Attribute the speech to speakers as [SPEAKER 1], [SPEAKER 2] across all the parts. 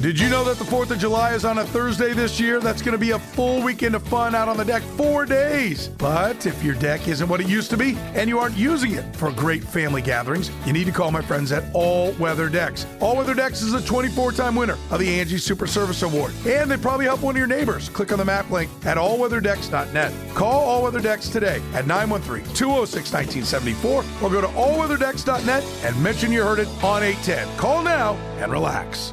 [SPEAKER 1] Did you know that the 4th of July is on a Thursday this year? That's going to be a full weekend of fun out on the deck, four days. But if your deck isn't what it used to be and you aren't using it for great family gatherings, you need to call my friends at All Weather Decks. All Weather Decks is a 24 time winner of the Angie Super Service Award, and they probably help one of your neighbors. Click on the map link at allweatherdecks.net. Call All Weather Decks today at 913 206 1974 or go to allweatherdecks.net and mention you heard it on 810. Call now and relax.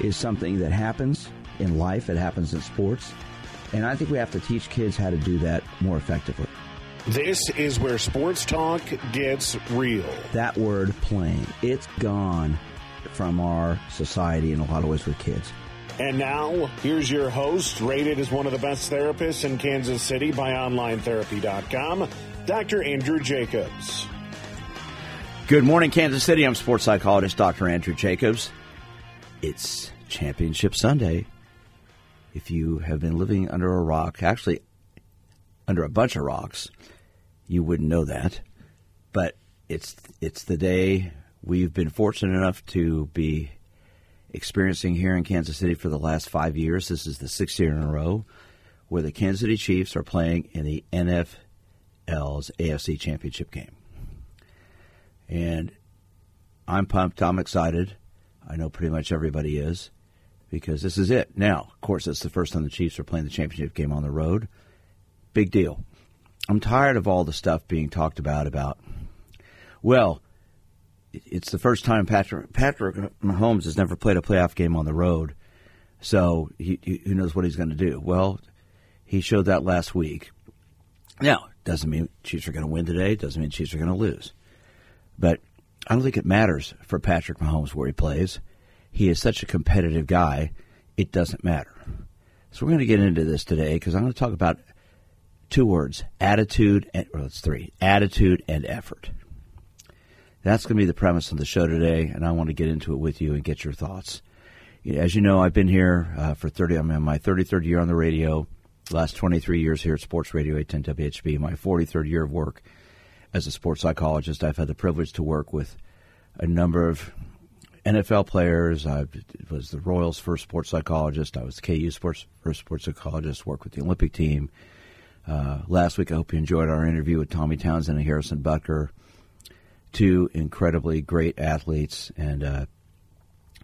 [SPEAKER 2] is something that happens in life, it happens in sports. And I think we have to teach kids how to do that more effectively.
[SPEAKER 3] This is where sports talk gets real.
[SPEAKER 2] That word playing, it's gone from our society in a lot of ways with kids.
[SPEAKER 3] And now, here's your host, rated as one of the best therapists in Kansas City by OnlineTherapy.com, Dr. Andrew Jacobs.
[SPEAKER 2] Good morning, Kansas City. I'm sports psychologist Dr. Andrew Jacobs. It's Championship Sunday. If you have been living under a rock, actually under a bunch of rocks, you wouldn't know that. But it's it's the day we've been fortunate enough to be experiencing here in Kansas City for the last five years. This is the sixth year in a row where the Kansas City Chiefs are playing in the NFL's AFC Championship game. And I'm pumped. I'm excited. I know pretty much everybody is because this is it. Now, of course, it's the first time the Chiefs are playing the championship game on the road. Big deal. I'm tired of all the stuff being talked about about. Well, it's the first time Patrick Patrick Mahomes has never played a playoff game on the road, so he, he, who knows what he's going to do? Well, he showed that last week. Now, doesn't mean Chiefs are going to win today. Doesn't mean Chiefs are going to lose, but I don't think it matters for Patrick Mahomes where he plays. He is such a competitive guy, it doesn't matter. So we're going to get into this today because I'm going to talk about two words attitude, and, well, it's three attitude and effort. That's going to be the premise of the show today, and I want to get into it with you and get your thoughts. As you know, I've been here uh, for 30, I'm in my 33rd year on the radio, last 23 years here at Sports Radio 810 WHB, my 43rd year of work as a sports psychologist. I've had the privilege to work with a number of NFL players. I was the Royals' first sports psychologist. I was KU sports first sports psychologist. Worked with the Olympic team. Uh, last week, I hope you enjoyed our interview with Tommy Townsend and Harrison Butker, two incredibly great athletes. And uh,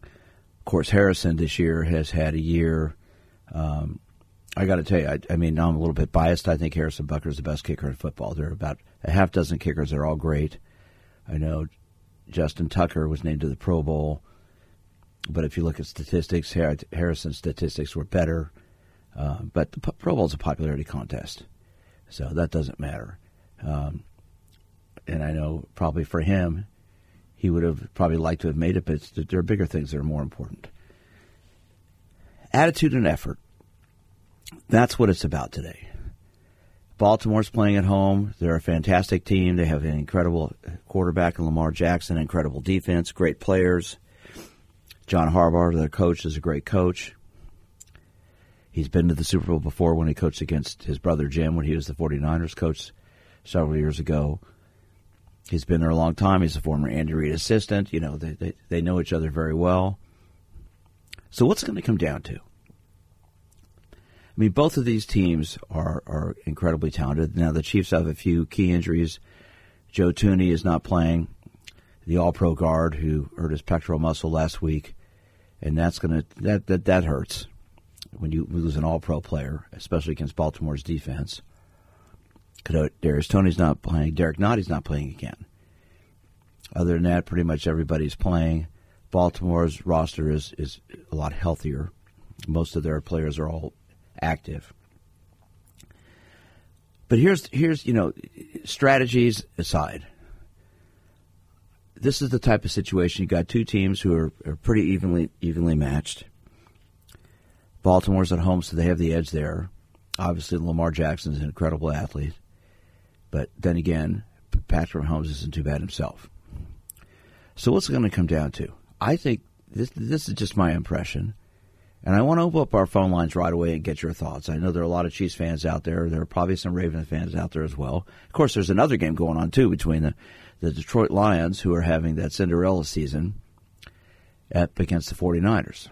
[SPEAKER 2] of course, Harrison this year has had a year. Um, I got to tell you, I, I, mean, I'm a little bit biased. I think Harrison Butker is the best kicker in football. There are about a half dozen kickers that are all great. I know Justin Tucker was named to the Pro Bowl, but if you look at statistics, Harrison's statistics were better. Uh, but the Pro Bowl is a popularity contest, so that doesn't matter. Um, and I know probably for him, he would have probably liked to have made it, but there are bigger things that are more important. Attitude and effort. That's what it's about today. Baltimore's playing at home. They're a fantastic team. They have an incredible quarterback in Lamar Jackson, incredible defense, great players. John Harbaugh, their coach, is a great coach. He's been to the Super Bowl before when he coached against his brother Jim when he was the 49ers coach several years ago. He's been there a long time. He's a former Andy Reid assistant. You know, they, they, they know each other very well. So what's going to come down to? I mean, both of these teams are, are incredibly talented. Now, the Chiefs have a few key injuries. Joe Thuney is not playing, the All Pro guard who hurt his pectoral muscle last week, and that's gonna that that that hurts when you lose an All Pro player, especially against Baltimore's defense. Darius Toney's not playing. Derrick Nnadi's not playing again. Other than that, pretty much everybody's playing. Baltimore's roster is, is a lot healthier. Most of their players are all active. But here's here's you know strategies aside. This is the type of situation you got two teams who are, are pretty evenly evenly matched. Baltimore's at home, so they have the edge there. Obviously, Lamar Jackson is an incredible athlete, but then again, Patrick Mahomes isn't too bad himself. So what's it going to come down to? I think this this is just my impression. And I want to open up our phone lines right away and get your thoughts. I know there are a lot of Chiefs fans out there. There are probably some Ravens fans out there as well. Of course, there's another game going on too between the, the Detroit Lions, who are having that Cinderella season, at, against the 49ers.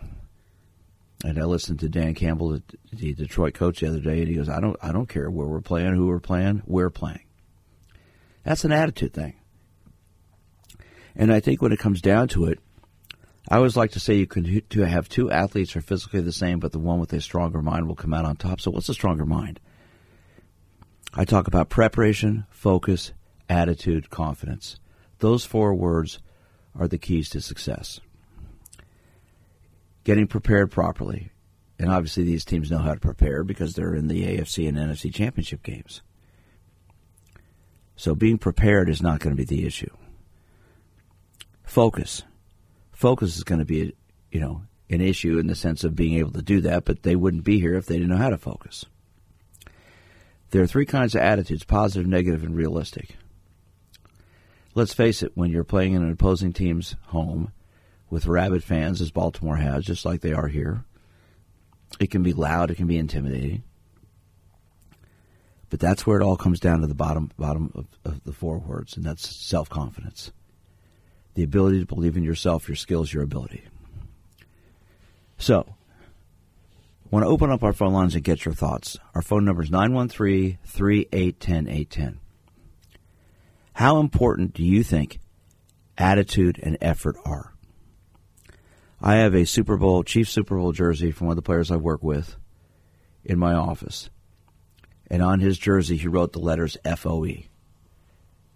[SPEAKER 2] And I listened to Dan Campbell, the Detroit coach, the other day, and he goes, "I don't, I don't care where we're playing, who we're playing, we're playing." That's an attitude thing. And I think when it comes down to it, I always like to say you can to have two athletes who are physically the same, but the one with a stronger mind will come out on top. So, what's a stronger mind? I talk about preparation, focus, attitude, confidence. Those four words are the keys to success. Getting prepared properly. And obviously, these teams know how to prepare because they're in the AFC and NFC championship games. So, being prepared is not going to be the issue. Focus focus is going to be, you know, an issue in the sense of being able to do that, but they wouldn't be here if they didn't know how to focus. There are three kinds of attitudes positive, negative, and realistic. Let's face it, when you're playing in an opposing team's home with rabid fans, as Baltimore has, just like they are here, it can be loud, it can be intimidating. But that's where it all comes down to the bottom bottom of, of the four words, and that's self confidence the ability to believe in yourself, your skills, your ability. So, want to open up our phone lines and get your thoughts. Our phone number is 913 3810 810. How important do you think attitude and effort are? I have a Super Bowl, Chief Super Bowl jersey from one of the players I work with in my office. And on his jersey, he wrote the letters FOE.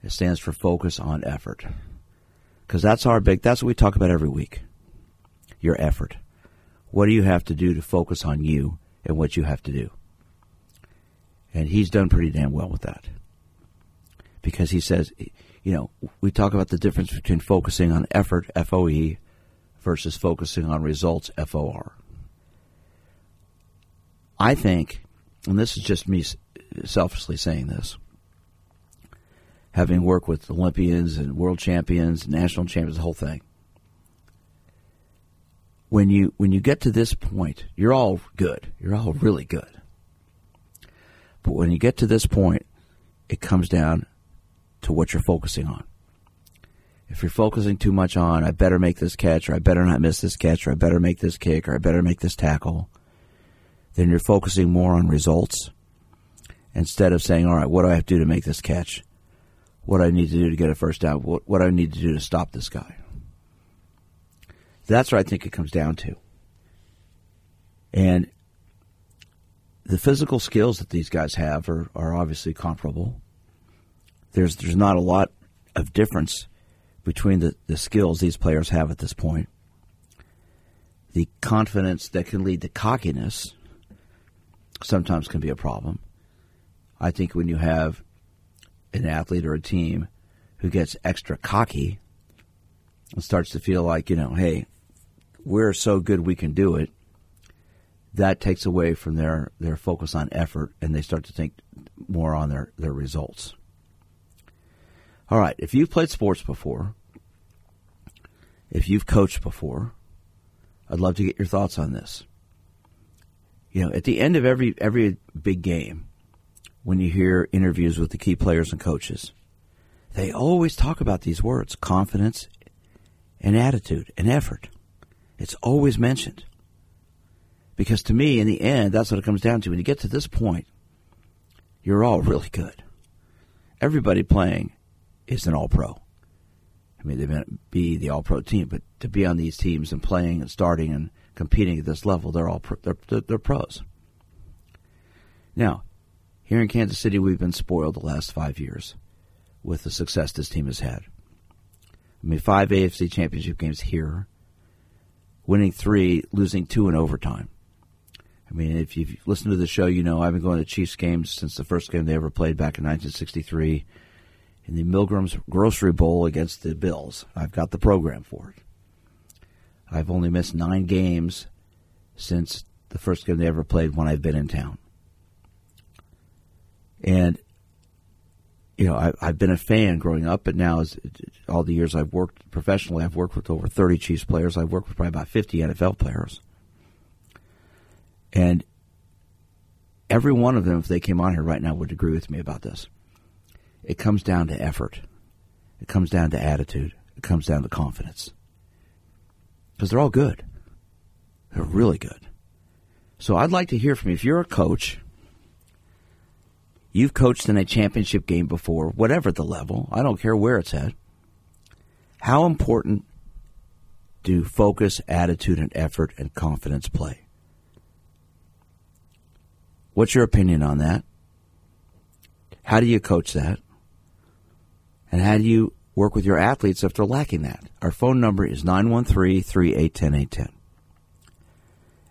[SPEAKER 2] It stands for focus on effort because that's our big that's what we talk about every week. Your effort. What do you have to do to focus on you and what you have to do? And he's done pretty damn well with that. Because he says you know we talk about the difference between focusing on effort foe versus focusing on results for i think and this is just me selfishly saying this having worked with Olympians and world champions, national champions, the whole thing. When you when you get to this point, you're all good. You're all really good. But when you get to this point, it comes down to what you're focusing on. If you're focusing too much on, I better make this catch, or I better not miss this catch, or I better make this kick, or I better make this tackle, then you're focusing more on results instead of saying, all right, what do I have to do to make this catch? What I need to do to get a first down, what, what I need to do to stop this guy. That's what I think it comes down to. And the physical skills that these guys have are, are obviously comparable. There's there's not a lot of difference between the, the skills these players have at this point. The confidence that can lead to cockiness sometimes can be a problem. I think when you have an athlete or a team who gets extra cocky and starts to feel like, you know, hey, we're so good we can do it, that takes away from their, their focus on effort and they start to think more on their, their results. All right, if you've played sports before, if you've coached before, I'd love to get your thoughts on this. You know, at the end of every every big game, when you hear interviews with the key players and coaches. They always talk about these words confidence and attitude and effort. It's always mentioned. Because to me, in the end, that's what it comes down to. When you get to this point, you're all really good. Everybody playing is an all pro. I mean, they may be the all pro team, but to be on these teams and playing and starting and competing at this level, they're all pro, they're, they're, they're pros. Now, here in Kansas City, we've been spoiled the last five years with the success this team has had. I mean, five AFC championship games here, winning three, losing two in overtime. I mean, if you've listened to the show, you know I've been going to Chiefs games since the first game they ever played back in 1963 in the Milgram's Grocery Bowl against the Bills. I've got the program for it. I've only missed nine games since the first game they ever played when I've been in town. And, you know, I, I've been a fan growing up, but now, as all the years I've worked professionally, I've worked with over 30 Chiefs players. I've worked with probably about 50 NFL players. And every one of them, if they came on here right now, would agree with me about this. It comes down to effort. It comes down to attitude. It comes down to confidence. Because they're all good. They're really good. So I'd like to hear from you. If you're a coach, you've coached in a championship game before, whatever the level, I don't care where it's at. How important do focus, attitude, and effort and confidence play? What's your opinion on that? How do you coach that? And how do you work with your athletes if they're lacking that? Our phone number is 913 381 810.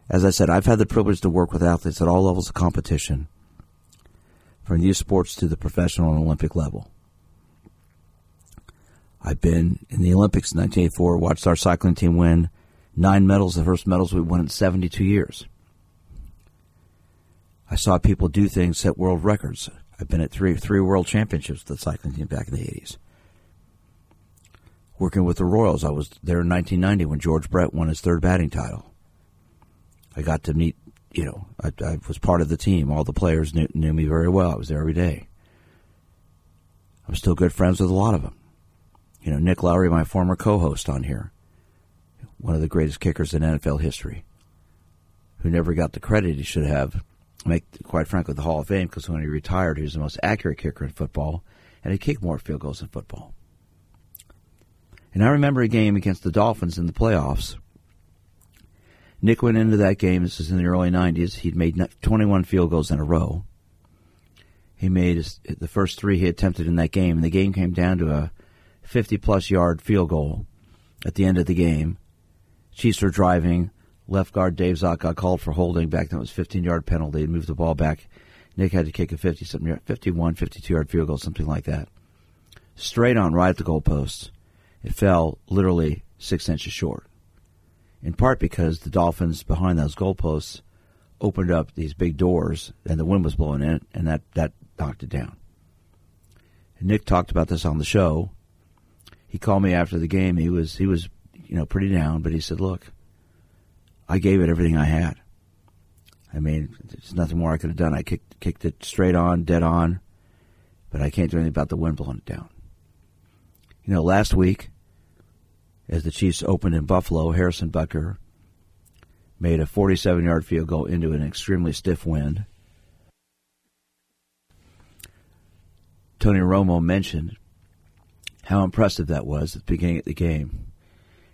[SPEAKER 2] As I said, I've had the privilege to work with athletes at all levels of competition, from youth sports to the professional and Olympic level. I've been in the Olympics in 1984, watched our cycling team win nine medals, the first medals we won in 72 years. I saw people do things, set world records. I've been at three three world championships with the cycling team back in the 80s. Working with the Royals, I was there in 1990 when George Brett won his third batting title. I got to meet, you know, I, I was part of the team. All the players knew, knew me very well. I was there every day. I'm still good friends with a lot of them. You know, Nick Lowery, my former co-host on here, one of the greatest kickers in NFL history, who never got the credit he should have. Make quite frankly the Hall of Fame because when he retired, he was the most accurate kicker in football, and he kicked more field goals in football. And I remember a game against the Dolphins in the playoffs Nick went into that game. This is in the early '90s. He'd made 21 field goals in a row. He made his, the first three he attempted in that game, and the game came down to a 50-plus yard field goal at the end of the game. Chiefs were driving. Left guard Dave Szott got called for holding back then. It was 15-yard penalty. He moved the ball back. Nick had to kick a 50 something 51, 52 yard field goal, something like that. Straight on, right at the goalpost. It fell literally six inches short in part because the Dolphins behind those goalposts opened up these big doors and the wind was blowing in and that, that knocked it down. And Nick talked about this on the show. He called me after the game. He was he was you know pretty down, but he said, "Look, I gave it everything I had. I mean, there's nothing more I could have done. I kicked kicked it straight on, dead on, but I can't do anything about the wind blowing it down." You know, last week as the Chiefs opened in Buffalo, Harrison Butker made a 47 yard field goal into an extremely stiff wind. Tony Romo mentioned how impressive that was at the beginning of the game.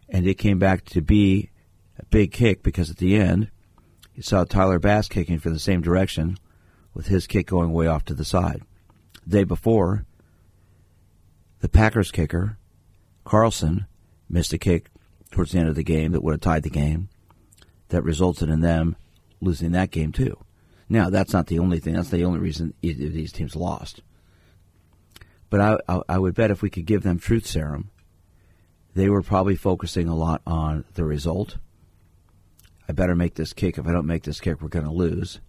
[SPEAKER 2] And it came back to be a big kick because at the end, you saw Tyler Bass kicking from the same direction with his kick going way off to the side. The day before, the Packers kicker, Carlson, missed a kick towards the end of the game that would have tied the game. That resulted in them losing that game too. Now that's not the only thing. That's the only reason either of these teams lost. But I, I, I would bet if we could give them truth serum, they were probably focusing a lot on the result. I better make this kick. If I don't make this kick, we're going to lose.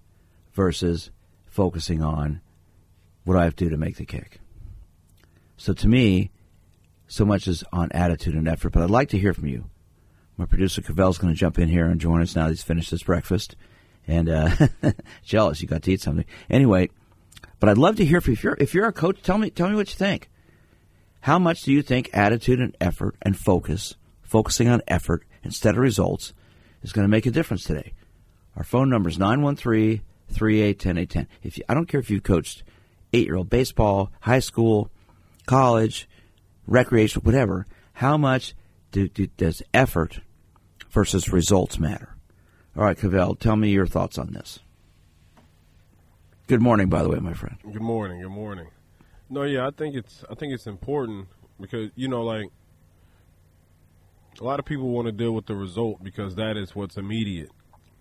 [SPEAKER 2] Versus focusing on what I have to do to make the kick. So to me, so much as on attitude and effort. But I'd like to hear from you. My producer Cavell's going to jump in here and join us now. He's finished his breakfast, and uh, jealous you got to eat something. Anyway, but I'd love to hear from you. If you're if you're a coach, tell me tell me what you think. How much do you think attitude and effort and focus, focusing on effort instead of results, is going to make a difference today? Our phone number is 913 3810 If you, I don't care if you've coached eight year old baseball, high school, college, recreational, whatever, how much do, do, does effort versus results matter? All right, Cavell, tell me your thoughts on this. Good morning, by the way, my friend.
[SPEAKER 4] Good morning. Good morning. No, yeah, I think it's I think it's important because you know, like a lot of people want to deal with the result because that is what's immediate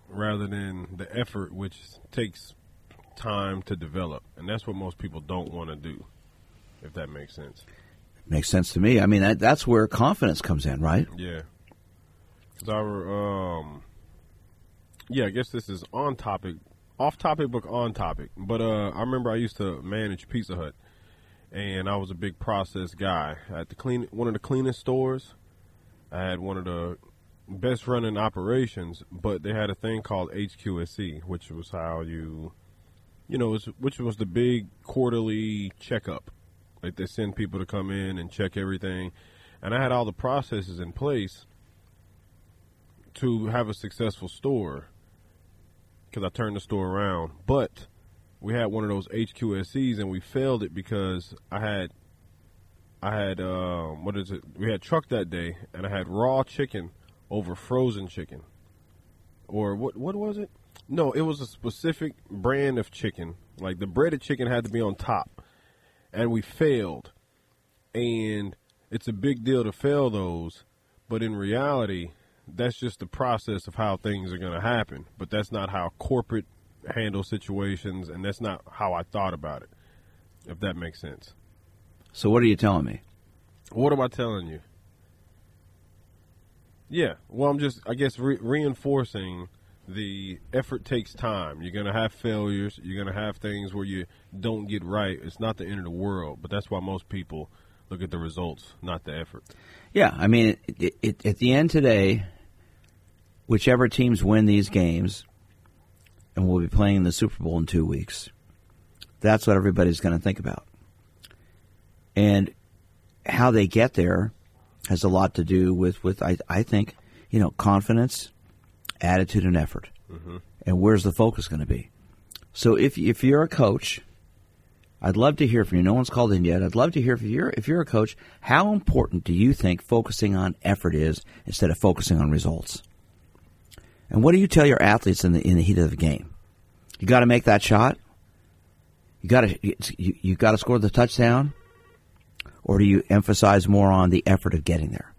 [SPEAKER 4] rather than the effort which takes time to develop and that's what most people don't want to do if that makes sense
[SPEAKER 2] Makes sense to me. I mean, that, that's where confidence comes in, right?
[SPEAKER 4] yeah because our um yeah i guess this is on topic off topic but on topic but uh i remember i used to manage pizza hut and i was a big process guy at the clean one of the cleanest stores I had one of the best running operations, but they had a thing called HQSC, which was how you, you know, was, which was the big quarterly checkup. Like they send people to come in and check everything, and I had all the processes in place to have a successful store because I turned the store around. But we had one of those HQSCs and we failed it because I had I had um, what is it? We had truck that day, and I had raw chicken over frozen chicken, or what? What was it? No, it was a specific brand of chicken. Like the breaded chicken had to be on top, and we failed. And it's a big deal to fail those, but in reality, that's just the process of how things are going to happen. But that's not how corporate handle situations, and that's not how I thought about it. If that makes sense.
[SPEAKER 2] So, what are you telling me?
[SPEAKER 4] What am I telling you? Yeah, well, I'm just, I guess, re- reinforcing the effort takes time. You're going to have failures. You're going to have things where you don't get right. It's not the end of the world, but that's why most people look at the results, not the effort.
[SPEAKER 2] Yeah, I mean, it, it, at the end today, whichever teams win these games, and we'll be playing the Super Bowl in two weeks, that's what everybody's going to think about. And how they get there has a lot to do with, with I, I think, you know, confidence, attitude, and effort. Mm-hmm. And where's the focus going to be? So if, if you're a coach, I'd love to hear from you. No one's called in yet. I'd love to hear if you're if you're a coach, how important do you think focusing on effort is instead of focusing on results? And what do you tell your athletes in the in the heat of the game? You got to make that shot. You got to you, you got to score the touchdown, or do you emphasize more on the effort of getting there?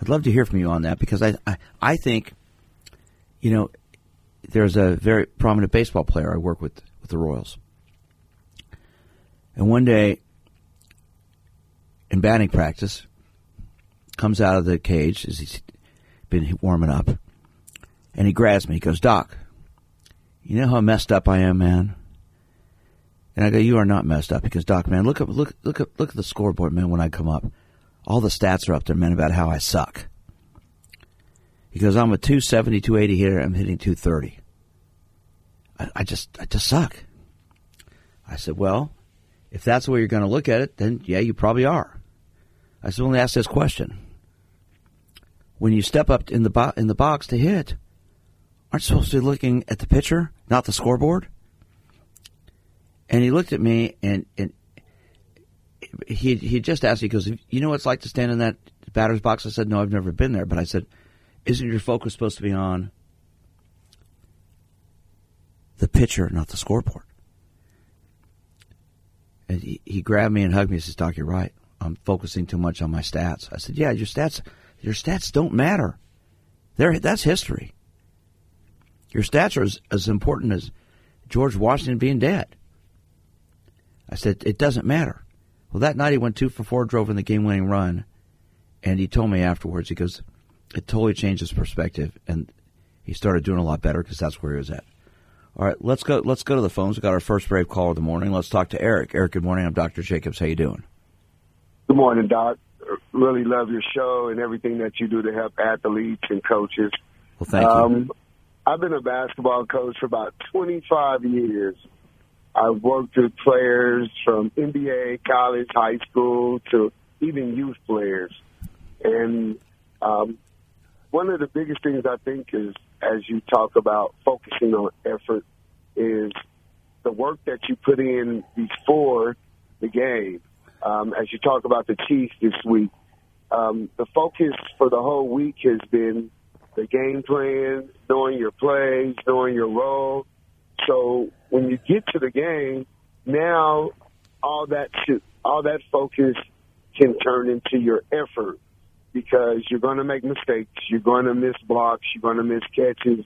[SPEAKER 2] I'd love to hear from you on that because I I, I think, you know, there's a very prominent baseball player I work with with the Royals. And one day, in batting practice, comes out of the cage as he's been warming up, and he grabs me. He goes, "Doc, you know how messed up I am, man." And I go, "You are not messed up because, Doc, man, look up, look, look up, look at the scoreboard, man. When I come up, all the stats are up there, man, about how I suck." He goes, "I'm a 270, 280 hitter. I'm hitting 230. I, I just, I just suck." I said, "Well." If that's the way you're going to look at it, then yeah, you probably are. I said, only ask this question: When you step up in the bo- in the box to hit, aren't you supposed to be looking at the pitcher, not the scoreboard? And he looked at me, and and he he just asked. He goes, "You know what it's like to stand in that batter's box?" I said, "No, I've never been there." But I said, "Isn't your focus supposed to be on the pitcher, not the scoreboard?" And he, he grabbed me and hugged me and says, Doc, you're right. I'm focusing too much on my stats. I said, Yeah, your stats your stats don't matter. They're, that's history. Your stats are as, as important as George Washington being dead. I said, It doesn't matter. Well, that night he went two for four, drove in the game winning run, and he told me afterwards, he goes, It totally changed his perspective, and he started doing a lot better because that's where he was at. All right, let's go. Let's go to the phones. We got our first brave caller of the morning. Let's talk to Eric. Eric, good morning. I'm Dr. Jacobs. How you doing?
[SPEAKER 5] Good morning, Doc. Really love your show and everything that you do to help athletes and coaches.
[SPEAKER 2] Well, thank you.
[SPEAKER 5] Um, I've been a basketball coach for about 25 years. I've worked with players from NBA, college, high school, to even youth players. And um, one of the biggest things I think is, as you talk about focusing on effort, is the work that you put in before the game. Um, as you talk about the Chiefs this week, um, the focus for the whole week has been the game plan, knowing your plays, knowing your role. So when you get to the game, now all that should, all that focus can turn into your effort. Because you're going to make mistakes. You're going to miss blocks. You're going to miss catches.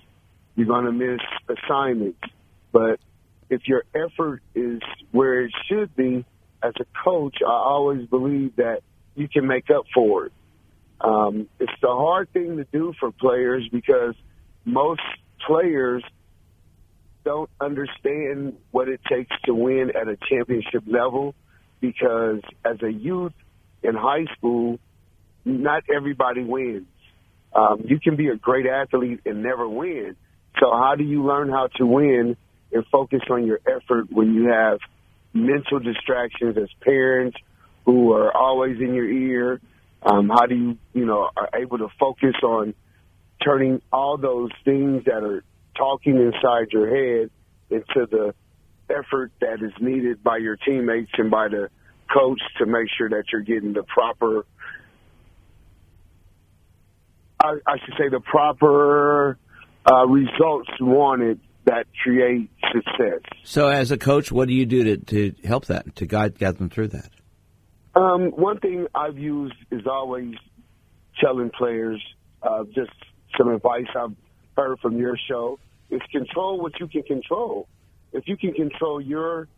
[SPEAKER 5] You're going to miss assignments. But if your effort is where it should be, as a coach, I always believe that you can make up for it. Um, it's the hard thing to do for players because most players don't understand what it takes to win at a championship level because as a youth in high school, not everybody wins. Um, you can be a great athlete and never win. So how do you learn how to win and focus on your effort when you have mental distractions as parents who are always in your ear? Um, how do you, you know, are able to focus on turning all those things that are talking inside your head into the effort that is needed by your teammates and by the coach to make sure that you're getting the proper I, I should say the proper uh, results wanted that create success.
[SPEAKER 2] So, as a coach, what do you do to, to help that, to guide, guide them through that?
[SPEAKER 5] Um, one thing I've used is always telling players uh, just some advice I've heard from your show is control what you can control. If you can control your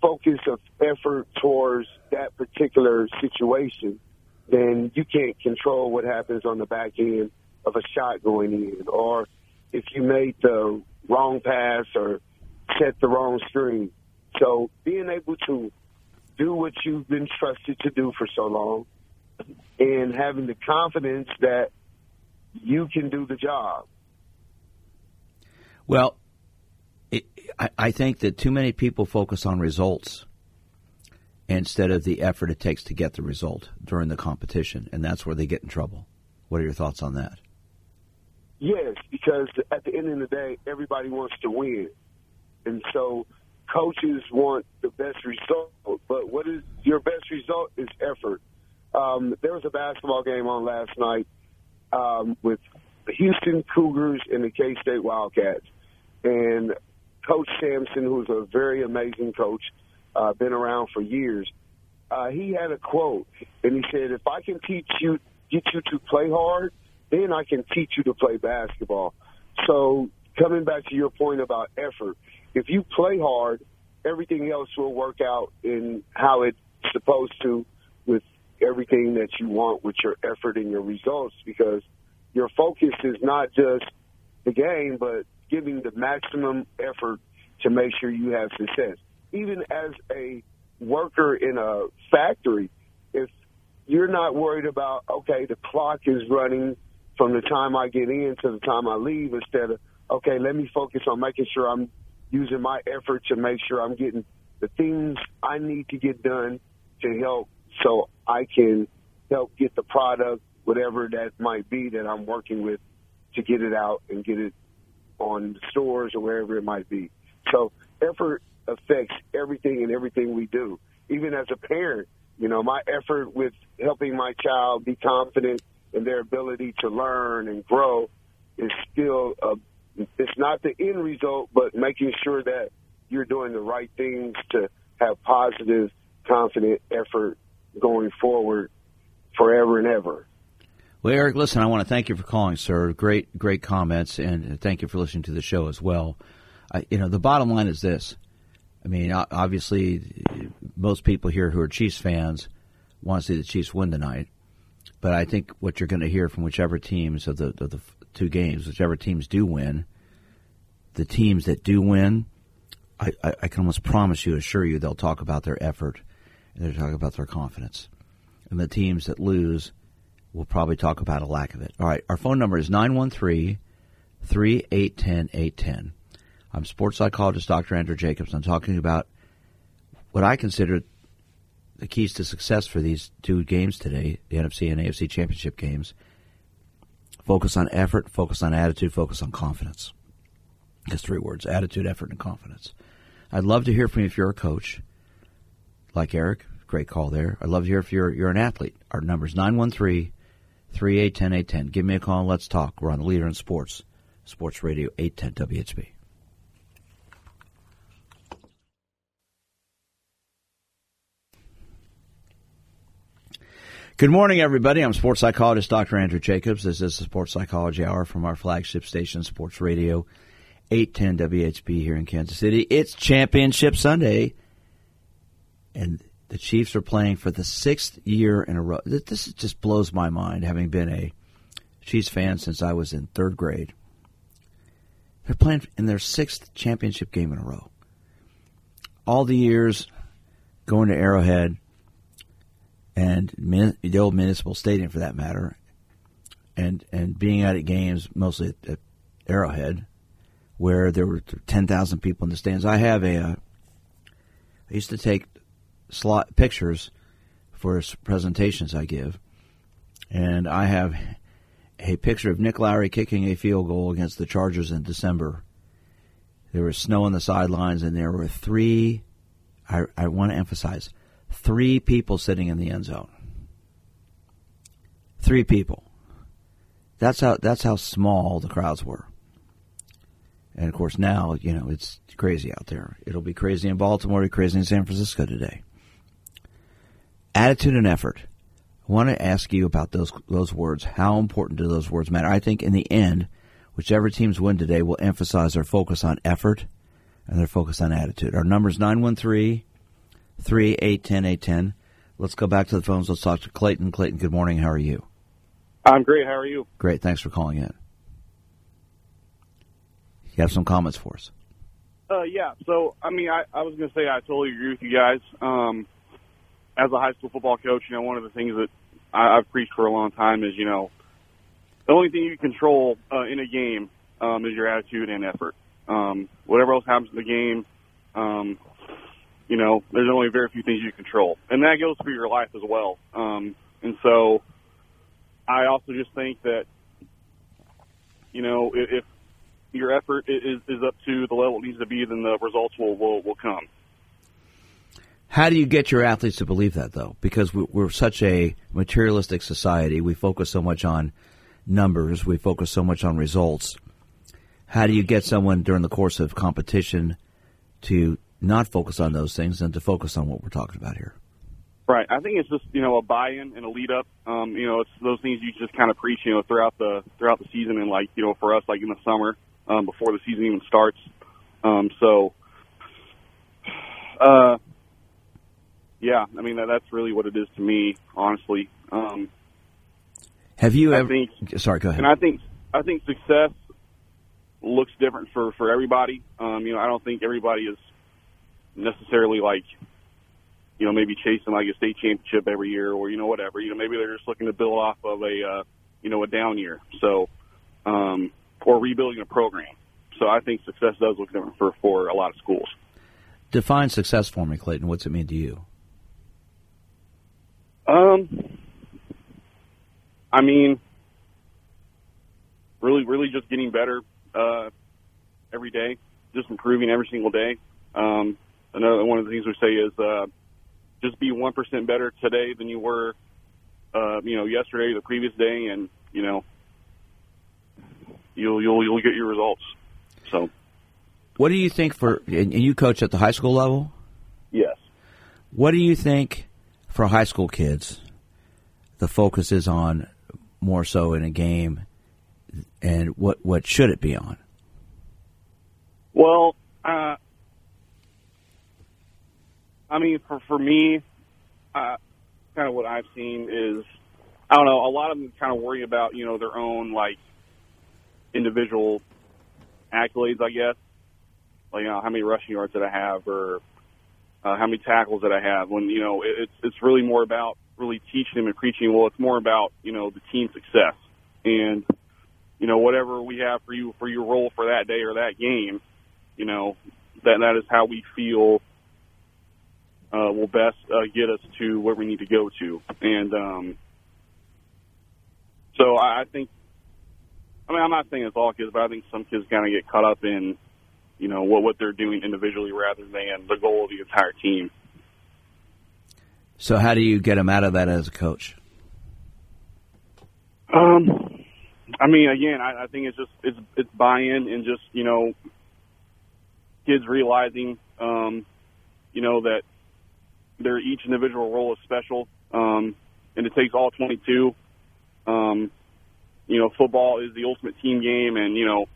[SPEAKER 5] focus of effort towards that particular situation, then you can't control what happens on the back end of a shot going in, or if you made the wrong pass or set the wrong screen. So being able to do what you've been trusted to do for so long and having the confidence that you can do the job.
[SPEAKER 2] Well, it, I, I think that too many people focus on results instead of the effort it takes to get the result during the competition, and that's where they get in trouble. What are your thoughts on that?
[SPEAKER 5] Yes, because at the end of the day, everybody wants to win, and so coaches want the best result. But what is your best result is effort. Um, there was a basketball game on last night um, with the Houston Cougars and the K State Wildcats, and Coach Sampson, who's a very amazing coach, uh, been around for years. Uh, he had a quote, and he said, "If I can teach you, get you to play hard, then I can teach you to play basketball." So, coming back to your point about effort, if you play hard, everything else will work out in how it's supposed to, with everything that you want with your effort and your results, because your focus is not just the game, but giving the maximum effort to make sure you have success even as a worker in a factory, if you're not worried about, okay, the clock is running from the time I get in to the time I leave instead of, okay, let me focus on making sure I'm using my effort to make sure I'm getting the things I need to get done to help so I can help get the product, whatever that might be that I'm working with, to get it out and get it on the stores or wherever it might be. So effort affects everything and everything we do. Even as a parent, you know, my effort with helping my child be confident in their ability to learn and grow is still a, it's not the end result, but making sure that you're doing the right things to have positive, confident effort going forward forever and ever.
[SPEAKER 2] Well, Eric, listen, I want to thank you for calling, sir. Great, great comments, and thank you for listening to the show as well. You know, the bottom line is this: I mean, obviously, most people here who are Chiefs fans want to see the Chiefs win tonight. But I think what you're going to hear from whichever teams of the, of the two games, whichever teams do win, the teams that do win, I, I, I can almost promise you, assure you, they'll talk about their effort and they'll talk about their confidence. And the teams that lose will probably talk about a lack of it. All right, our phone number is 913 3810 810. I'm sports psychologist Dr. Andrew Jacobs. I'm talking about what I consider the keys to success for these two games today, the NFC and AFC championship games. Focus on effort, focus on attitude, focus on confidence. Just three words attitude, effort, and confidence. I'd love to hear from you if you're a coach, like Eric. Great call there. I'd love to hear if you're, you're an athlete. Our number is 913 3810 810. Give me a call and let's talk. We're on the leader in sports, Sports Radio 810 WHB. Good morning, everybody. I'm sports psychologist Dr. Andrew Jacobs. This is the Sports Psychology Hour from our flagship station, Sports Radio 810 WHB here in Kansas City. It's Championship Sunday, and the Chiefs are playing for the sixth year in a row. This just blows my mind, having been a Chiefs fan since I was in third grade. They're playing in their sixth championship game in a row. All the years going to Arrowhead and the old municipal stadium, for that matter, and and being out at games mostly at, at Arrowhead, where there were ten thousand people in the stands. I have a. Uh, I used to take slot pictures for presentations I give, and I have a picture of Nick Lowery kicking a field goal against the Chargers in December. There was snow on the sidelines, and there were three. I, I want to emphasize three people sitting in the end zone. Three people. That's how that's how small the crowds were. And of course now, you know, it's crazy out there. It'll be crazy in Baltimore, crazy in San Francisco today. Attitude and effort. I want to ask you about those those words. How important do those words matter? I think in the end, whichever teams win today will emphasize their focus on effort and their focus on attitude. Our number is 913 3810 810. Let's go back to the phones. Let's talk to Clayton. Clayton, good morning. How are you?
[SPEAKER 6] I'm great. How are you?
[SPEAKER 2] Great. Thanks for calling in. You have some comments for us?
[SPEAKER 6] Uh, yeah. So, I mean, I, I was going to say I totally agree with you guys. Um, as a high school football coach, you know, one of the things that I, I've preached for a long time is, you know, the only thing you control uh, in a game um, is your attitude and effort. Um, whatever else happens in the game, um, you know, there's only very few things you control, and that goes for your life as well. Um, and so, I also just think that, you know, if, if your effort is, is up to the level it needs to be, then the results will will, will come.
[SPEAKER 2] How do you get your athletes to believe that, though? Because we're such a materialistic society. We focus so much on numbers. We focus so much on results. How do you get someone during the course of competition to not focus on those things and to focus on what we're talking about here.
[SPEAKER 6] Right. I think it's just you know a buy-in and a lead up. Um, you know, it's those things you just kind of preach. You know, throughout the throughout the season and like you know for us like in the summer um, before the season even starts. Um, so, uh, yeah, I mean that, that's really what it is to me, honestly. Um,
[SPEAKER 2] Have you
[SPEAKER 6] I
[SPEAKER 2] ever?
[SPEAKER 6] think,
[SPEAKER 2] sorry, go ahead.
[SPEAKER 6] and I think I think success looks different for for everybody. Um, you know, I don't think everybody is necessarily like you know maybe chasing like a state championship every year or you know whatever you know maybe they're just looking to build off of a uh, you know a down year so um, or rebuilding a program so I think success does look different for for a lot of schools.
[SPEAKER 2] Define success for me, Clayton. What's it mean to you?
[SPEAKER 6] Um, I mean, really, really just getting better uh, every day, just improving every single day. Um, another one of the things we say is uh, just be one percent better today than you were, uh, you know, yesterday, the previous day, and you know, you'll you'll you'll get your results. So,
[SPEAKER 2] What do you think for? And you coach at the high school level.
[SPEAKER 6] yes.
[SPEAKER 2] What do you think for high school kids? The focus is on more so in a game, and what what should it be on?
[SPEAKER 6] Well, uh, I mean, for for me, uh, kind of what I've seen is, I don't know, a lot of them kind of worry about you know their own like individual accolades, I guess. Like, you know, how many rushing yards did I have, or uh, how many tackles did I have? When you know, it, it's it's really more about really teaching them and preaching. Well, it's more about you know the team success and you know whatever we have for you for your role for that day or that game. You know that that is how we feel uh, will best uh, get us to where we need to go to. And um, so I, I think, I mean, I'm not saying it's all kids, but I think some kids kind of get caught up in, you know, what what they're doing individually rather than the goal of the entire team.
[SPEAKER 2] So how do you get them out of that as a coach?
[SPEAKER 6] Um, I mean, again, I, I think it's just it's it's buy-in and just you know, kids realizing, um, you know, that their each individual role is special. Um, and it takes all 22. Um, you know, football is the ultimate team game, and you know,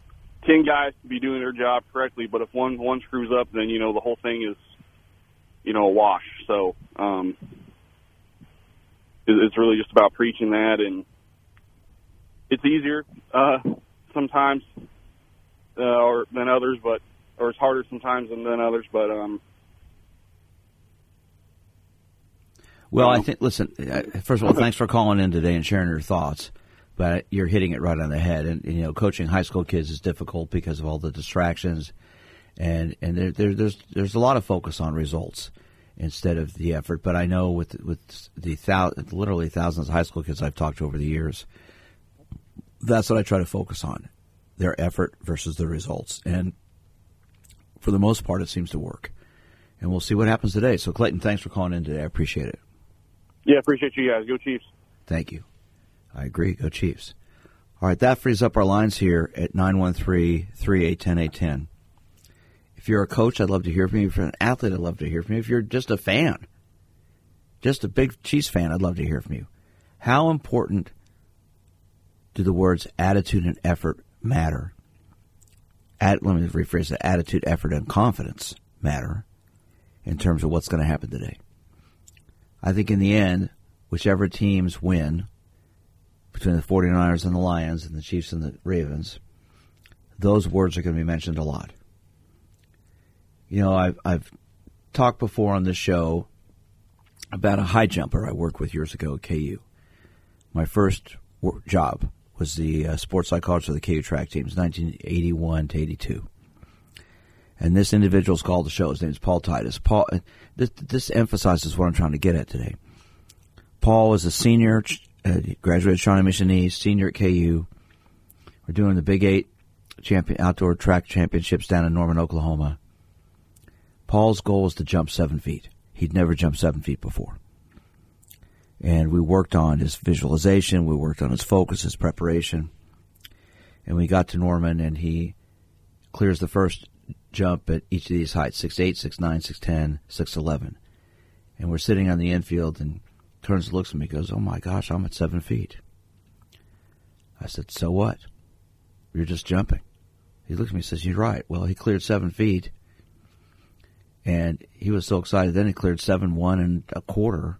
[SPEAKER 6] 10 guys to be doing their job correctly, but if one one screws up, then you know the whole thing is, you know, a wash. So um, it, it's really just about preaching that, and it's easier uh, sometimes uh, or than others, but or it's harder sometimes than, than others, but um,
[SPEAKER 2] Well, I think. Listen, uh, first of all, thanks for calling in today and sharing your thoughts. But you're hitting it right on the head, and you know, coaching high school kids is difficult because of all the distractions, and and there, there, there's there's a lot of focus on results instead of the effort. But I know with with the thou, literally thousands of high school kids I've talked to over the years, that's what I try to focus on: their effort versus the results, and for the most part, it seems to work. And we'll see what happens today. So, Clayton, thanks for calling in today. I appreciate it.
[SPEAKER 6] Yeah, appreciate you guys. Go Chiefs.
[SPEAKER 2] Thank you. I agree. Go Chiefs. All right, that frees up our lines here at 913 381 810. If you're a coach, I'd love to hear from you. If you're an athlete, I'd love to hear from you. If you're just a fan, just a big Chiefs fan, I'd love to hear from you. How important do the words attitude and effort matter? At, let me rephrase that attitude, effort, and confidence matter in terms of what's going to happen today. I think in the end, whichever teams win between the 49ers and the Lions and the Chiefs and the Ravens, those words are going to be mentioned a lot. You know, I've, I've talked before on this show about a high jumper I worked with years ago at KU. My first job was the uh, sports psychologist of the KU track teams, 1981 to 82 and this individual is called the show. His name is Paul Titus. Paul, this, this emphasizes what I'm trying to get at today. Paul is a senior, uh, graduated Shawnee Mission East, senior at KU. We're doing the Big Eight champion outdoor track championships down in Norman, Oklahoma. Paul's goal was to jump seven feet. He'd never jumped seven feet before. And we worked on his visualization, we worked on his focus, his preparation. And we got to Norman, and he clears the first jump at each of these heights 6'8, 6'9, 6'10, 6'11. And we're sitting on the infield and turns and looks at me goes, Oh my gosh, I'm at seven feet. I said, So what? You're just jumping. He looks at me and says, You're right. Well, he cleared seven feet. And he was so excited. Then he cleared seven one and a quarter.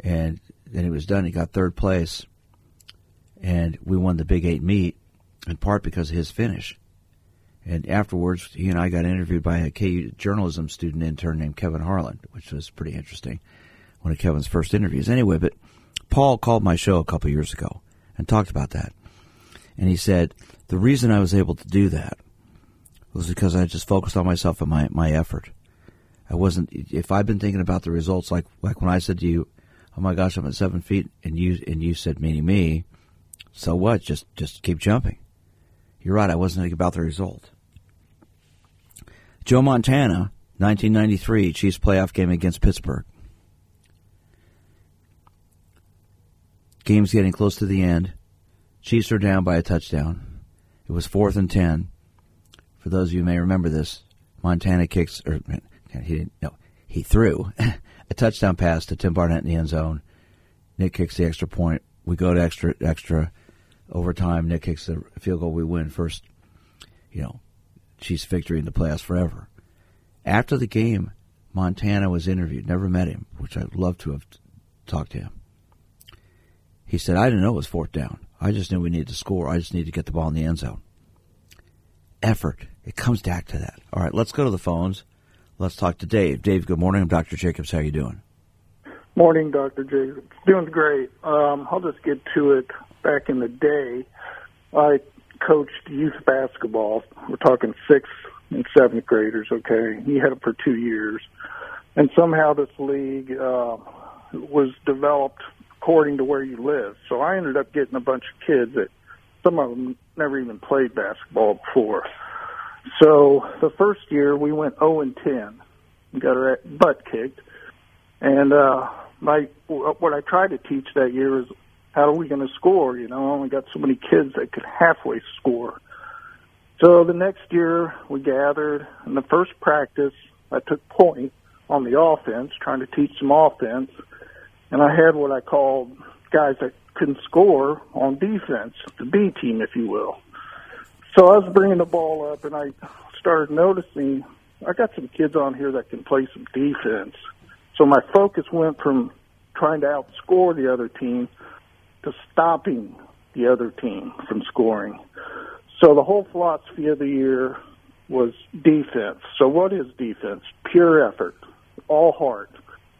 [SPEAKER 2] And then he was done. He got third place. And we won the Big Eight meet in part because of his finish. And afterwards, he and I got interviewed by a KU journalism student intern named Kevin Harlan, which was pretty interesting. One of Kevin's first interviews. Anyway, but Paul called my show a couple years ago and talked about that. And he said, the reason I was able to do that was because I just focused on myself and my, my effort. I wasn't, if I'd been thinking about the results, like, like when I said to you, oh my gosh, I'm at seven feet, and you, and you said, meaning me, so what? Just, just keep jumping. You're right, I wasn't thinking about the result. Joe Montana, 1993 Chiefs playoff game against Pittsburgh. Game's getting close to the end. Chiefs are down by a touchdown. It was fourth and ten. For those of you who may remember this, Montana kicks, or he didn't, no, he threw a touchdown pass to Tim Barnett in the end zone. Nick kicks the extra point. We go to extra, extra overtime. Nick kicks the field goal. We win first, you know, Chiefs victory in the playoffs forever. After the game, Montana was interviewed. Never met him, which I'd love to have talked to him. He said, I didn't know it was fourth down. I just knew we needed to score. I just needed to get the ball in the end zone. Effort. It comes back to that. All right, let's go to the phones. Let's talk to Dave. Dave, good morning. I'm Dr. Jacobs. How you doing?
[SPEAKER 7] Morning, Dr. Jacobs. Doing great. Um, I'll just get to it. Back in the day, I coached youth basketball. We're talking sixth and seventh graders. Okay, he had it for two years, and somehow this league uh, was developed according to where you live. So I ended up getting a bunch of kids that some of them never even played basketball before. So the first year we went 0 and 10, got our butt kicked, and uh, my what I tried to teach that year is how are we going to score? You know, I only got so many kids that could halfway score. So the next year we gathered, and the first practice I took point on the offense, trying to teach some offense, and I had what I called guys that couldn't score on defense, the B team, if you will. So I was bringing the ball up, and I started noticing I got some kids on here that can play some defense. So my focus went from trying to outscore the other team to stopping the other team from scoring. So the whole philosophy of the year was defense. So what is defense? Pure effort, all heart,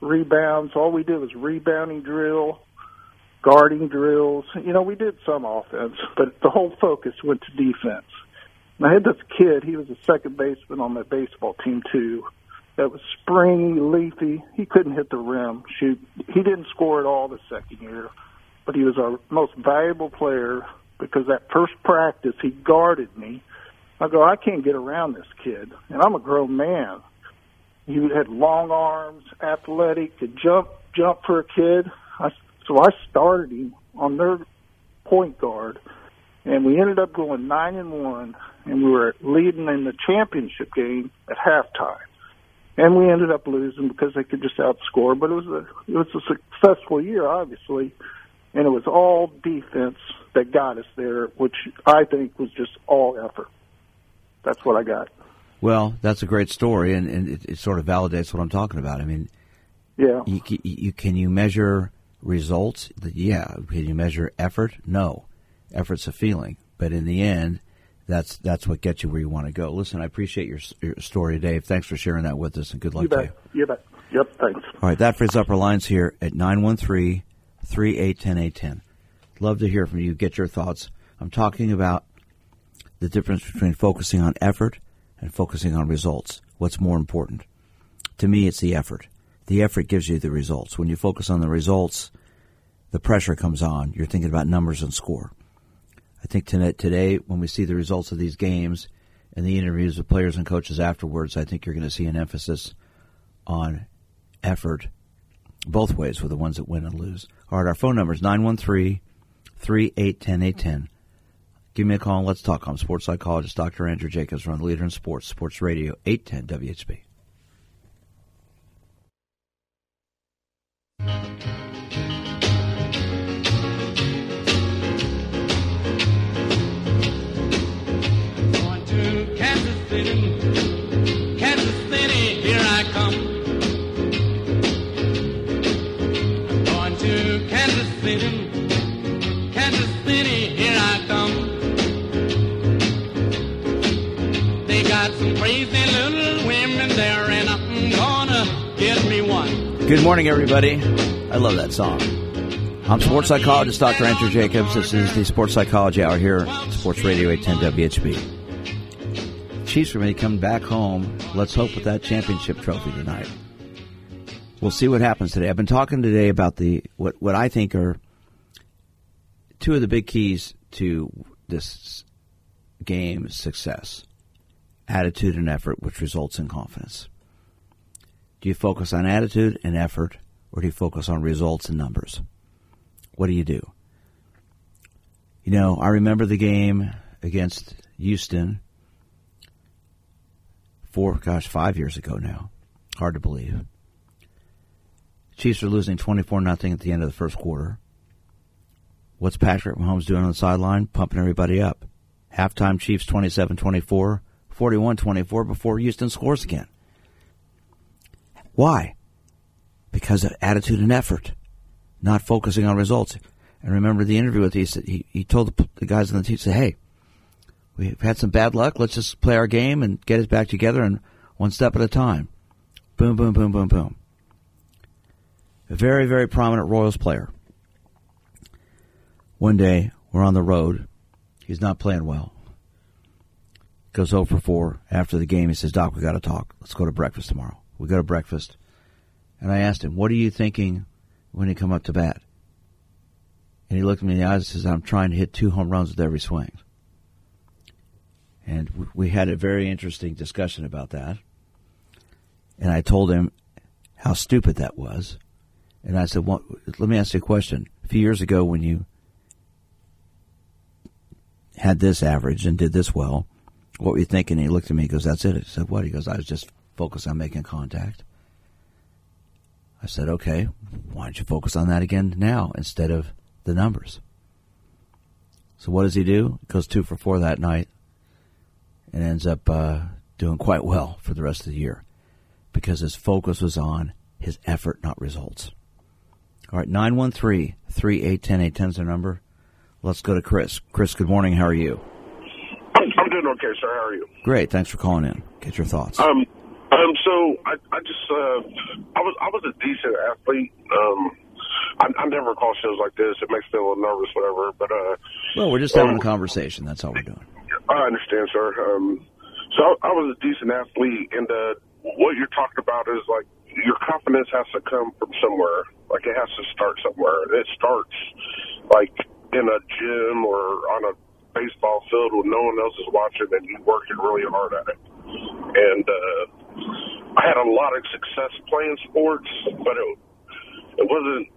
[SPEAKER 7] rebounds. All we did was rebounding drill, guarding drills. You know, we did some offense, but the whole focus went to defense. And I had this kid, he was a second baseman on my baseball team too, that was springy, leafy. He couldn't hit the rim. Shoot, he didn't score at all the second year, but he was our most valuable player because that first practice he guarded me. I go, I can't get around this kid, and I'm a grown man. He had long arms, athletic, could jump, jump for a kid. I, so I started him on their point guard, and we ended up going nine and one, and we were leading in the championship game at halftime. And we ended up losing because they could just outscore, but it was a it was a successful year, obviously, and it was all defense that got us there, which I think was just all effort. That's what I got.
[SPEAKER 2] Well, that's a great story, and, and it, it sort of validates what I'm talking about. I mean,
[SPEAKER 7] Yeah.
[SPEAKER 2] you, you can you measure results? Yeah. Can you measure effort? No. Effort's a feeling, but in the end, that's that's what gets you where you want to go. Listen, I appreciate your, your story, Dave. Thanks for sharing that with us, and good luck
[SPEAKER 7] You
[SPEAKER 2] to you.
[SPEAKER 7] You bet. Yep. Thanks.
[SPEAKER 2] All right, that frees up our lines here at 913 381 810. Love to hear from you. Get your thoughts. I'm talking about the difference between focusing on effort and focusing on results. What's more important? To me, it's the effort. The effort gives you the results. When you focus on the results, the pressure comes on. You're thinking about numbers and score. I think today, when we see the results of these games and the interviews with players and coaches afterwards, I think you're going to see an emphasis on effort both ways with the ones that win and lose. All right, our phone number is 913 381 810. Give me a call and let's talk. I'm sports psychologist Dr. Andrew Jacobs. We're the leader in sports, Sports Radio 810 WHB. Good morning, everybody. I love that song. I'm sports psychologist Dr. Andrew Jacobs. This is the Sports Psychology Hour here at Sports Radio 810 WHB. Chiefs are going to come back home. Let's hope with that championship trophy tonight. We'll see what happens today. I've been talking today about the what what I think are two of the big keys to this game's success: attitude and effort, which results in confidence. Do you focus on attitude and effort, or do you focus on results and numbers? What do you do? You know, I remember the game against Houston four, gosh, five years ago now. Hard to believe. Chiefs are losing 24 nothing at the end of the first quarter. What's Patrick Mahomes doing on the sideline? Pumping everybody up. Halftime Chiefs 27 24, 41 24 before Houston scores again. Why? Because of attitude and effort, not focusing on results. And remember the interview with he said he, he told the, guys on the team, said, "Hey, we've had some bad luck. Let's just play our game and get it back together, and one step at a time." Boom, boom, boom, boom, boom. A very, very prominent Royals player. One day we're on the road. He's not playing well. Goes over 4 after the game. He says, Doc, we got to talk. Let's go to breakfast tomorrow. We go to breakfast. And I asked him, What are you thinking when you come up to bat? And he looked me in the eyes and says, I'm trying to hit two home runs with every swing. And we had a very interesting discussion about that. And I told him how stupid that was. And I said, well, Let me ask you a question. A few years ago, when you had this average and did this well, what were you thinking? And he looked at me and goes, That's it. I said, What? He goes, I was just focused on making contact. I said, okay, why don't you focus on that again now instead of the numbers? So what does he do? He goes two for four that night and ends up uh, doing quite well for the rest of the year because his focus was on his effort, not results. All right, 913 3810 810 is the number. Let's go to Chris. Chris, good morning. How are you?
[SPEAKER 8] I'm doing okay, sir. How are you?
[SPEAKER 2] Great. Thanks for calling in. Get your thoughts.
[SPEAKER 8] Um, um, so I, I just, uh, I was, I was a decent athlete. Um, I, I never call shows like this. It makes me a little nervous, whatever. But uh,
[SPEAKER 2] well, we're just having um, a conversation. That's all we're doing.
[SPEAKER 8] I understand, sir. Um, so I, I was a decent athlete, and uh, what you're talking about is like your confidence has to come from somewhere. Like it has to start somewhere. It starts like in a gym or on a baseball field when no one else is watching, and you're working really hard at it. And uh, I had a lot of success playing sports, but it it wasn't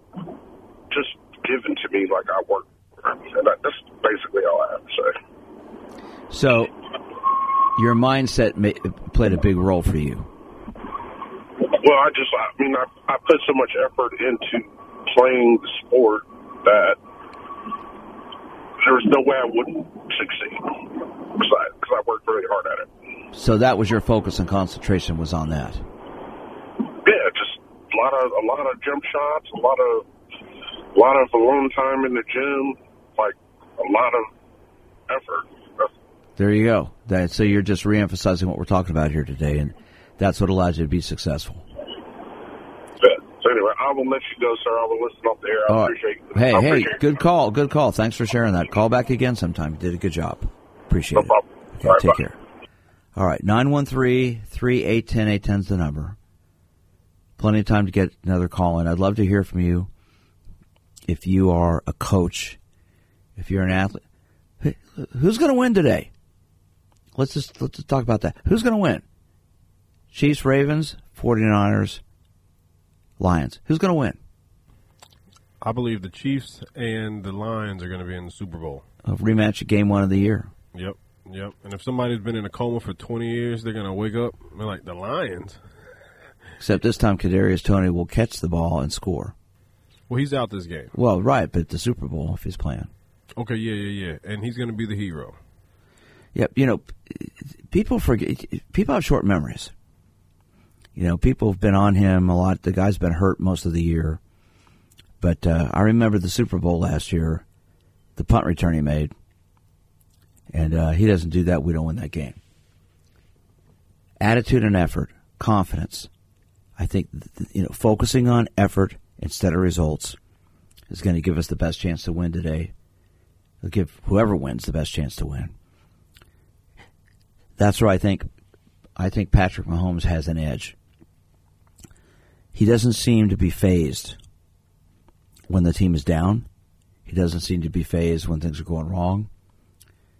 [SPEAKER 8] just given to me like I worked. And that's basically all I have to say.
[SPEAKER 2] So, your mindset may, played a big role for you.
[SPEAKER 8] Well, I just, I mean, I, I put so much effort into playing the sport that there's no way I wouldn't succeed because I, cause I worked really hard at it.
[SPEAKER 2] So that was your focus and concentration was on that.
[SPEAKER 8] Yeah, just a lot of a lot of jump shots, a lot of a lot of alone time in the gym, like a lot of effort.
[SPEAKER 2] There you go. That, so you're just reemphasizing what we're talking about here today, and that's what allows you to be successful.
[SPEAKER 8] So anyway, I will let you go, sir. I will listen off the air. I
[SPEAKER 2] All
[SPEAKER 8] appreciate
[SPEAKER 2] right. Hey,
[SPEAKER 8] I
[SPEAKER 2] hey, good call, good call. Thanks for sharing that. Call back again sometime. You did a good job. Appreciate
[SPEAKER 8] No
[SPEAKER 2] it. Okay,
[SPEAKER 8] All right,
[SPEAKER 2] take
[SPEAKER 8] bye.
[SPEAKER 2] care. All right, 913 3810 810 is the number. Plenty of time to get another call in. I'd love to hear from you if you are a coach, if you're an athlete. Who's going to win today? Let's just let's just talk about that. Who's going to win? Chiefs, Ravens, 49ers, Lions. Who's going to win?
[SPEAKER 4] I believe the Chiefs and the Lions are going to be in the Super Bowl.
[SPEAKER 2] A rematch of game one of the year.
[SPEAKER 4] Yep, yep. And if somebody's been in a coma for 20 years, they're going to wake up. They're like the Lions.
[SPEAKER 2] Except this time, Kadarius Toney will catch the ball and score.
[SPEAKER 4] Well, he's out this game.
[SPEAKER 2] Well, right, but the Super Bowl if he's playing.
[SPEAKER 4] Okay, yeah, yeah, yeah. And he's going to be the hero.
[SPEAKER 2] Yep, you know, people forget. People have short memories. You know, people have been on him a lot. The guy's been hurt most of the year, but uh, I remember the Super Bowl last year, the punt return he made, and uh, he doesn't do that. We don't win that game. Attitude and effort, confidence. I think you know, focusing on effort instead of results is going to give us the best chance to win today. It'll give whoever wins the best chance to win that's where I think I think Patrick Mahomes has an edge. He doesn't seem to be fazed when the team is down. He doesn't seem to be fazed when things are going wrong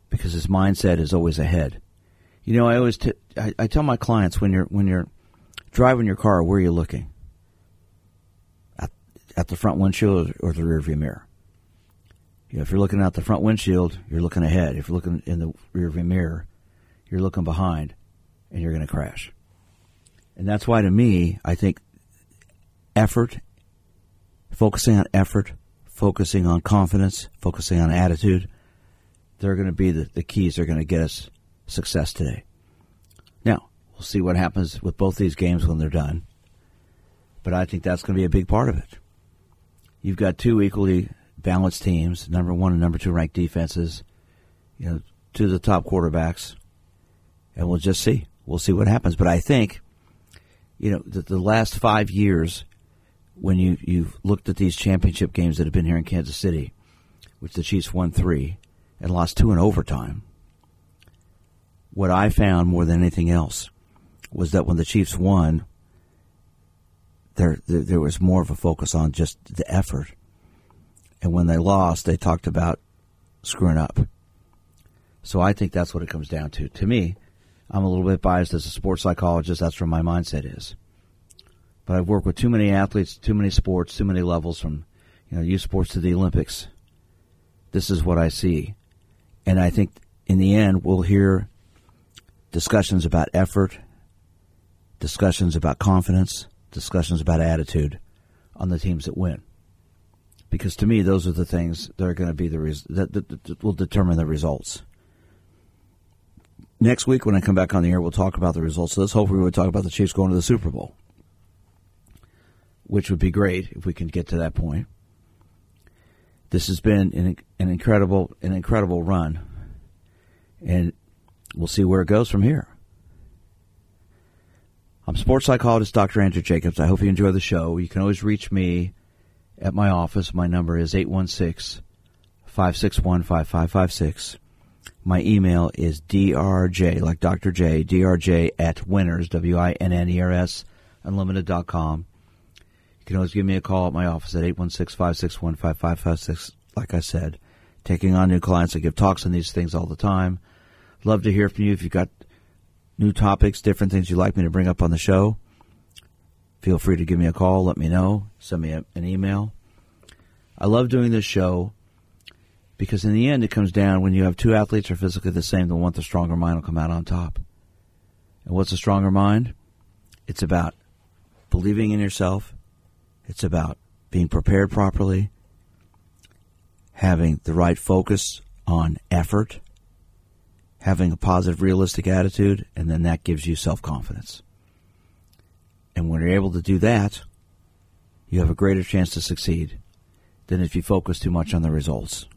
[SPEAKER 2] because his mindset is always ahead. You know, I always t- I, I tell my clients when you're when you're driving your car, where are you looking? At, at the front windshield or the rearview mirror? You know, if you're looking out the front windshield, you're looking ahead. If you're looking in the rearview mirror, you're looking behind and you're going to crash. And that's why, to me, I think effort, focusing on effort, focusing on confidence, focusing on attitude, they're going to be the, the keys that are going to get us success today. Now, we'll see what happens with both these games when they're done. But I think that's going to be a big part of it. You've got two equally balanced teams, number one and number two ranked defenses, you know, two of the top quarterbacks and we'll just see. We'll see what happens. But I think, you know, the, the last five years, when you you've looked at these championship games that have been here in Kansas City, which the Chiefs won three and lost two in overtime. What I found more than anything else was that when the Chiefs won, there, there there was more of a focus on just the effort, and when they lost, they talked about screwing up. So I think that's what it comes down to. To me, I'm a little bit biased as a sports psychologist. That's where my mindset is. But I've worked with too many athletes, too many sports, too many levels from you know youth sports to the Olympics. This is what I see, and I think in the end we'll hear discussions about effort, discussions about confidence, discussions about attitude on the teams that win. Because to me, those are the things that are going to be the res- that, that, that will determine the results. Next week, when I come back on the air, we'll talk about the results of this. Hopefully, we'll talk about the Chiefs going to the Super Bowl, which would be great if we can get to that point. This has been an, an incredible, an incredible run, and we'll see where it goes from here. I'm sports psychologist Dr. Andrew Jacobs. I hope you enjoy the show. You can always reach me at my office. My number is 816 561 5556. My email is drj, like Dr. J, drj at winners, W I N N E R S, unlimited.com. You can always give me a call at my office at 816 561 5556. Like I said, taking on new clients. I give talks on these things all the time. Love to hear from you if you've got new topics, different things you'd like me to bring up on the show. Feel free to give me a call, let me know, send me a, an email. I love doing this show because in the end it comes down when you have two athletes who are physically the same, the one with the stronger mind will come out on top. And what's a stronger mind? It's about believing in yourself. It's about being prepared properly, having the right focus on effort, having a positive, realistic attitude, and then that gives you self confidence. And when you're able to do that, you have a greater chance to succeed than if you focus too much on the results.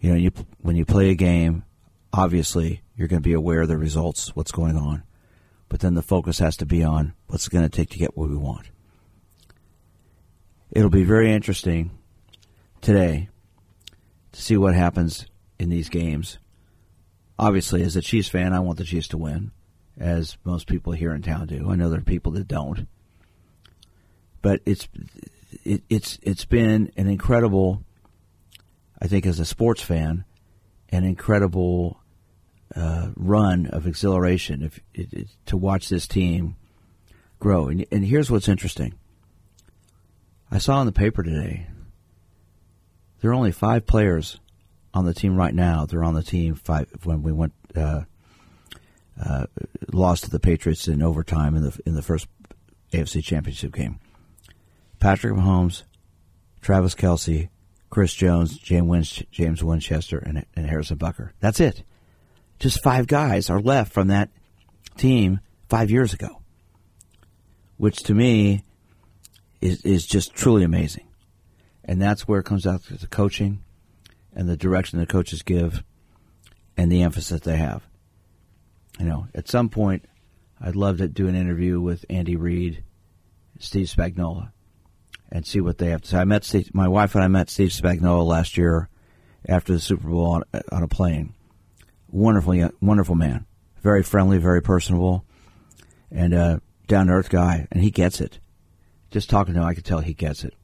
[SPEAKER 2] You know, you, when you play a game, obviously you're going to be aware of the results, what's going on, but then the focus has to be on what's going to take to get what we want. It'll be very interesting today to see what happens in these games. Obviously, as a Chiefs fan, I want the Chiefs to win, as most people here in town do. I know there are people that don't, but it's it, it's it's been an incredible. I think as a sports fan, an incredible uh, run of exhilaration if, to watch this team grow. And, and here's what's interesting. I saw in the paper today there are only five players on the team right now. They're on the team five when we went uh, uh, lost to the Patriots in overtime in the in the first AFC Championship game. Patrick Mahomes, Travis Kelce, Chris Jones, James, Winchester, and, and Harrison Butker. That's it. Just five guys are left from that team five years ago, which to me is is just truly amazing. And that's where it comes out to the coaching and the direction the coaches give and the emphasis they have. You know, at some point, I'd love to do an interview with Andy Reid, Steve Spagnuolo, and see what they have to say. I met Steve, my wife and I met Steve Spagnuolo last year after the Super Bowl on, on a plane. Wonderful, wonderful man, very friendly, very personable, and a down to earth guy, and he gets it. Just talking to him, I could tell he gets it.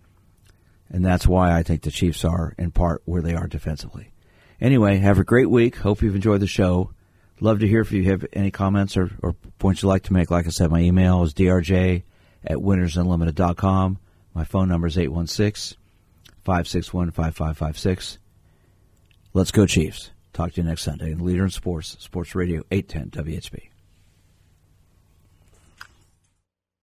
[SPEAKER 2] And that's why I think the Chiefs are, in part, where they are defensively. Anyway, have a great week. Hope you've enjoyed the show. Love to hear if you have any comments or, or points you'd like to make. Like I said, my email is drj at winnersunlimited.com. My phone number is 816 561 5556. Let's go, Chiefs. Talk to you next Sunday. Leader in Sports, Sports Radio 810 WHB.